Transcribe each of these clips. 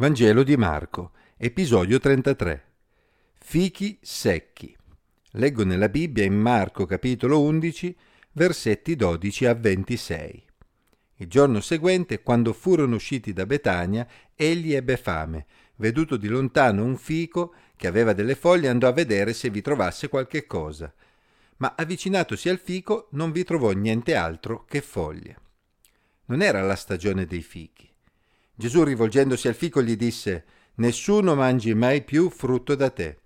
Vangelo di Marco, episodio 33. Fichi secchi. Leggo nella Bibbia in Marco capitolo 11, versetti 12 a 26. Il giorno seguente, quando furono usciti da Betania, egli ebbe fame. Veduto di lontano un fico che aveva delle foglie, andò a vedere se vi trovasse qualche cosa. Ma avvicinatosi al fico non vi trovò niente altro che foglie. Non era la stagione dei fichi. Gesù rivolgendosi al fico gli disse, Nessuno mangi mai più frutto da te.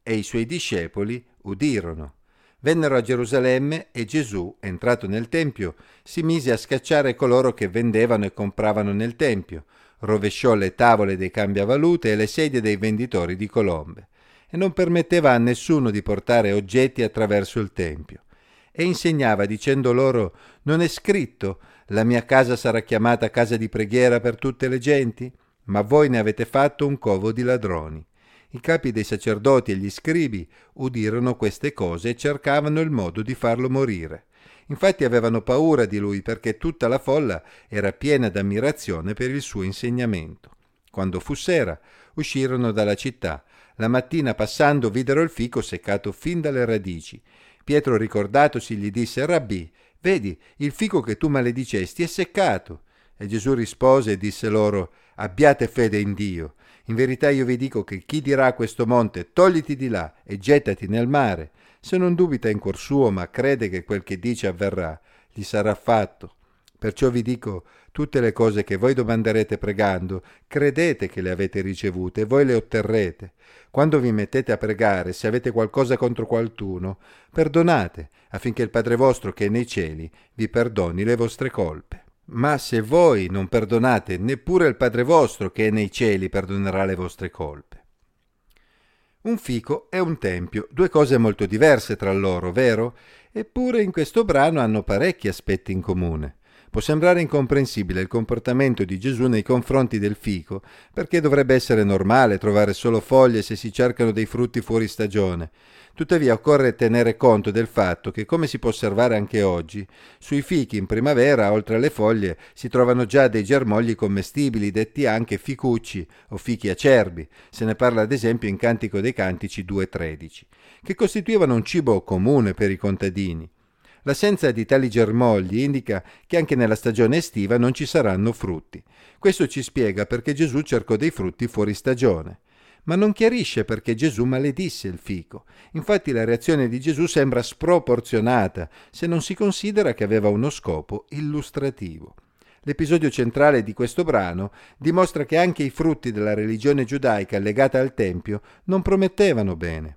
E i suoi discepoli udirono. Vennero a Gerusalemme e Gesù, entrato nel Tempio, si mise a scacciare coloro che vendevano e compravano nel Tempio, rovesciò le tavole dei cambiavalute e le sedie dei venditori di colombe, e non permetteva a nessuno di portare oggetti attraverso il Tempio. E insegnava dicendo loro, non è scritto, la mia casa sarà chiamata casa di preghiera per tutte le genti? Ma voi ne avete fatto un covo di ladroni. I capi dei sacerdoti e gli scribi udirono queste cose e cercavano il modo di farlo morire. Infatti avevano paura di lui perché tutta la folla era piena d'ammirazione per il suo insegnamento. Quando fu sera, uscirono dalla città. La mattina passando videro il fico seccato fin dalle radici. Pietro ricordatosi gli disse Rabbì, Vedi, il fico che tu maledicesti è seccato. E Gesù rispose e disse loro, Abbiate fede in Dio. In verità io vi dico che chi dirà a questo monte, togliti di là e gettati nel mare, se non dubita in cuor suo, ma crede che quel che dice avverrà, gli sarà fatto. Perciò vi dico, tutte le cose che voi domanderete pregando, credete che le avete ricevute e voi le otterrete. Quando vi mettete a pregare, se avete qualcosa contro qualcuno, perdonate, affinché il Padre vostro che è nei cieli vi perdoni le vostre colpe. Ma se voi non perdonate, neppure il Padre vostro che è nei cieli perdonerà le vostre colpe. Un fico è un tempio, due cose molto diverse tra loro, vero? Eppure in questo brano hanno parecchi aspetti in comune. Può sembrare incomprensibile il comportamento di Gesù nei confronti del fico, perché dovrebbe essere normale trovare solo foglie se si cercano dei frutti fuori stagione. Tuttavia occorre tenere conto del fatto che, come si può osservare anche oggi, sui fichi in primavera, oltre alle foglie, si trovano già dei germogli commestibili, detti anche ficucci o fichi acerbi, se ne parla ad esempio in Cantico dei Cantici 2.13, che costituivano un cibo comune per i contadini. L'assenza di tali germogli indica che anche nella stagione estiva non ci saranno frutti. Questo ci spiega perché Gesù cercò dei frutti fuori stagione. Ma non chiarisce perché Gesù maledisse il fico. Infatti la reazione di Gesù sembra sproporzionata se non si considera che aveva uno scopo illustrativo. L'episodio centrale di questo brano dimostra che anche i frutti della religione giudaica legata al Tempio non promettevano bene.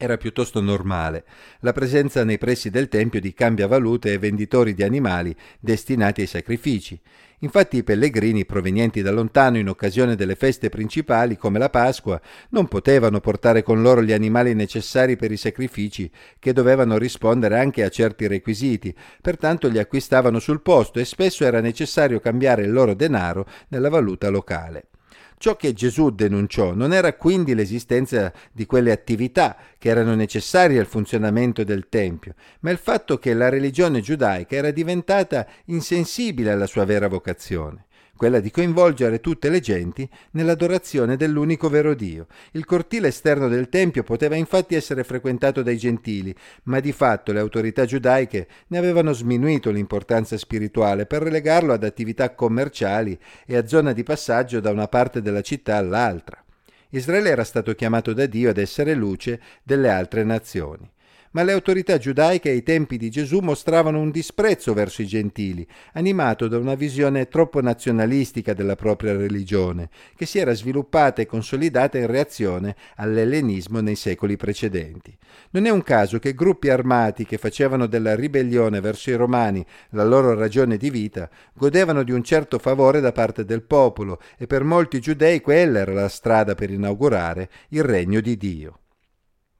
Era piuttosto normale la presenza nei pressi del tempio di cambiavalute e venditori di animali destinati ai sacrifici. Infatti i pellegrini provenienti da lontano in occasione delle feste principali come la Pasqua non potevano portare con loro gli animali necessari per i sacrifici che dovevano rispondere anche a certi requisiti, pertanto li acquistavano sul posto e spesso era necessario cambiare il loro denaro nella valuta locale. Ciò che Gesù denunciò non era quindi l'esistenza di quelle attività che erano necessarie al funzionamento del Tempio, ma il fatto che la religione giudaica era diventata insensibile alla sua vera vocazione quella di coinvolgere tutte le genti nell'adorazione dell'unico vero Dio. Il cortile esterno del Tempio poteva infatti essere frequentato dai gentili, ma di fatto le autorità giudaiche ne avevano sminuito l'importanza spirituale per relegarlo ad attività commerciali e a zona di passaggio da una parte della città all'altra. Israele era stato chiamato da Dio ad essere luce delle altre nazioni ma le autorità giudaiche ai tempi di Gesù mostravano un disprezzo verso i gentili, animato da una visione troppo nazionalistica della propria religione, che si era sviluppata e consolidata in reazione all'ellenismo nei secoli precedenti. Non è un caso che gruppi armati che facevano della ribellione verso i romani la loro ragione di vita godevano di un certo favore da parte del popolo e per molti giudei quella era la strada per inaugurare il regno di Dio.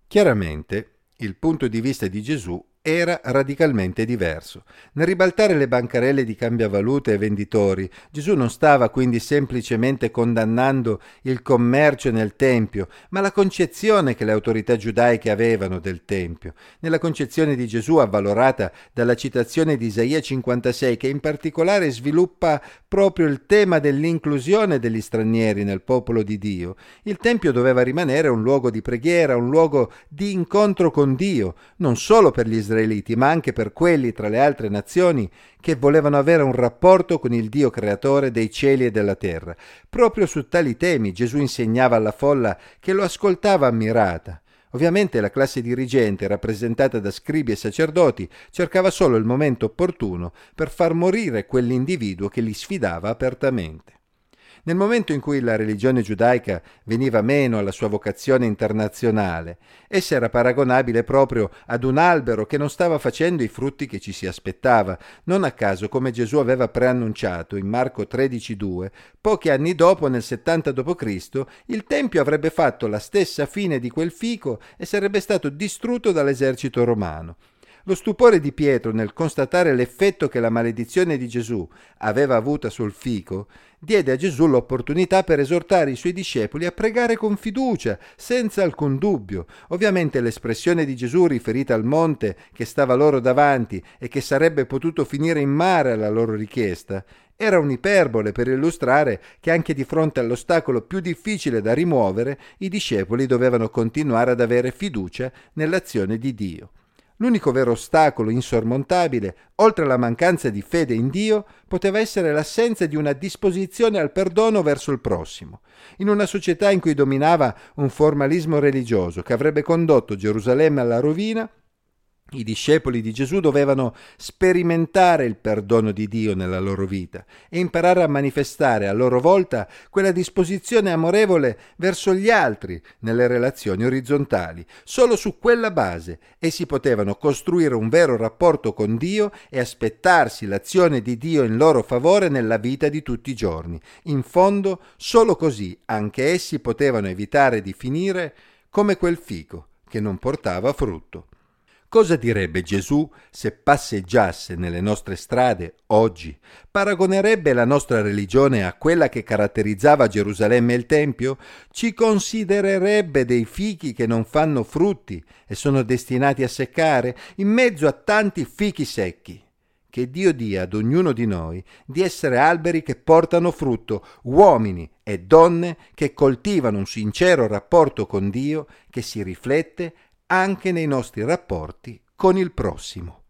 Chiaramente il punto di vista di Gesù era radicalmente diverso. Nel ribaltare le bancarelle di cambiavalute ai venditori, Gesù non stava quindi semplicemente condannando il commercio nel Tempio, ma la concezione che le autorità giudaiche avevano del Tempio. Nella concezione di Gesù, avvalorata dalla citazione di Isaia 56, che in particolare sviluppa proprio il tema dell'inclusione degli stranieri nel popolo di Dio, il Tempio doveva rimanere un luogo di preghiera, un luogo di incontro con Dio, non solo per gli israeliti, ma anche per quelli tra le altre nazioni che volevano avere un rapporto con il Dio creatore dei cieli e della terra. Proprio su tali temi Gesù insegnava alla folla che lo ascoltava ammirata. Ovviamente la classe dirigente, rappresentata da scribi e sacerdoti, cercava solo il momento opportuno per far morire quell'individuo che li sfidava apertamente. Nel momento in cui la religione giudaica veniva meno alla sua vocazione internazionale, essa era paragonabile proprio ad un albero che non stava facendo i frutti che ci si aspettava. Non a caso, come Gesù aveva preannunciato in Marco 13:2, pochi anni dopo, nel 70 d.C., il Tempio avrebbe fatto la stessa fine di quel fico e sarebbe stato distrutto dall'esercito romano. Lo stupore di Pietro nel constatare l'effetto che la maledizione di Gesù aveva avuta sul fico diede a Gesù l'opportunità per esortare i suoi discepoli a pregare con fiducia, senza alcun dubbio. Ovviamente l'espressione di Gesù riferita al monte che stava loro davanti e che sarebbe potuto finire in mare alla loro richiesta era un'iperbole per illustrare che anche di fronte all'ostacolo più difficile da rimuovere, i discepoli dovevano continuare ad avere fiducia nell'azione di Dio. L'unico vero ostacolo insormontabile, oltre alla mancanza di fede in Dio, poteva essere l'assenza di una disposizione al perdono verso il prossimo. In una società in cui dominava un formalismo religioso che avrebbe condotto Gerusalemme alla rovina, i discepoli di Gesù dovevano sperimentare il perdono di Dio nella loro vita e imparare a manifestare a loro volta quella disposizione amorevole verso gli altri nelle relazioni orizzontali. Solo su quella base essi potevano costruire un vero rapporto con Dio e aspettarsi l'azione di Dio in loro favore nella vita di tutti i giorni. In fondo, solo così anche essi potevano evitare di finire come quel fico che non portava frutto. Cosa direbbe Gesù se passeggiasse nelle nostre strade oggi? Paragonerebbe la nostra religione a quella che caratterizzava Gerusalemme e il Tempio? Ci considererebbe dei fichi che non fanno frutti e sono destinati a seccare in mezzo a tanti fichi secchi? Che Dio dia ad ognuno di noi di essere alberi che portano frutto, uomini e donne che coltivano un sincero rapporto con Dio che si riflette anche nei nostri rapporti con il prossimo.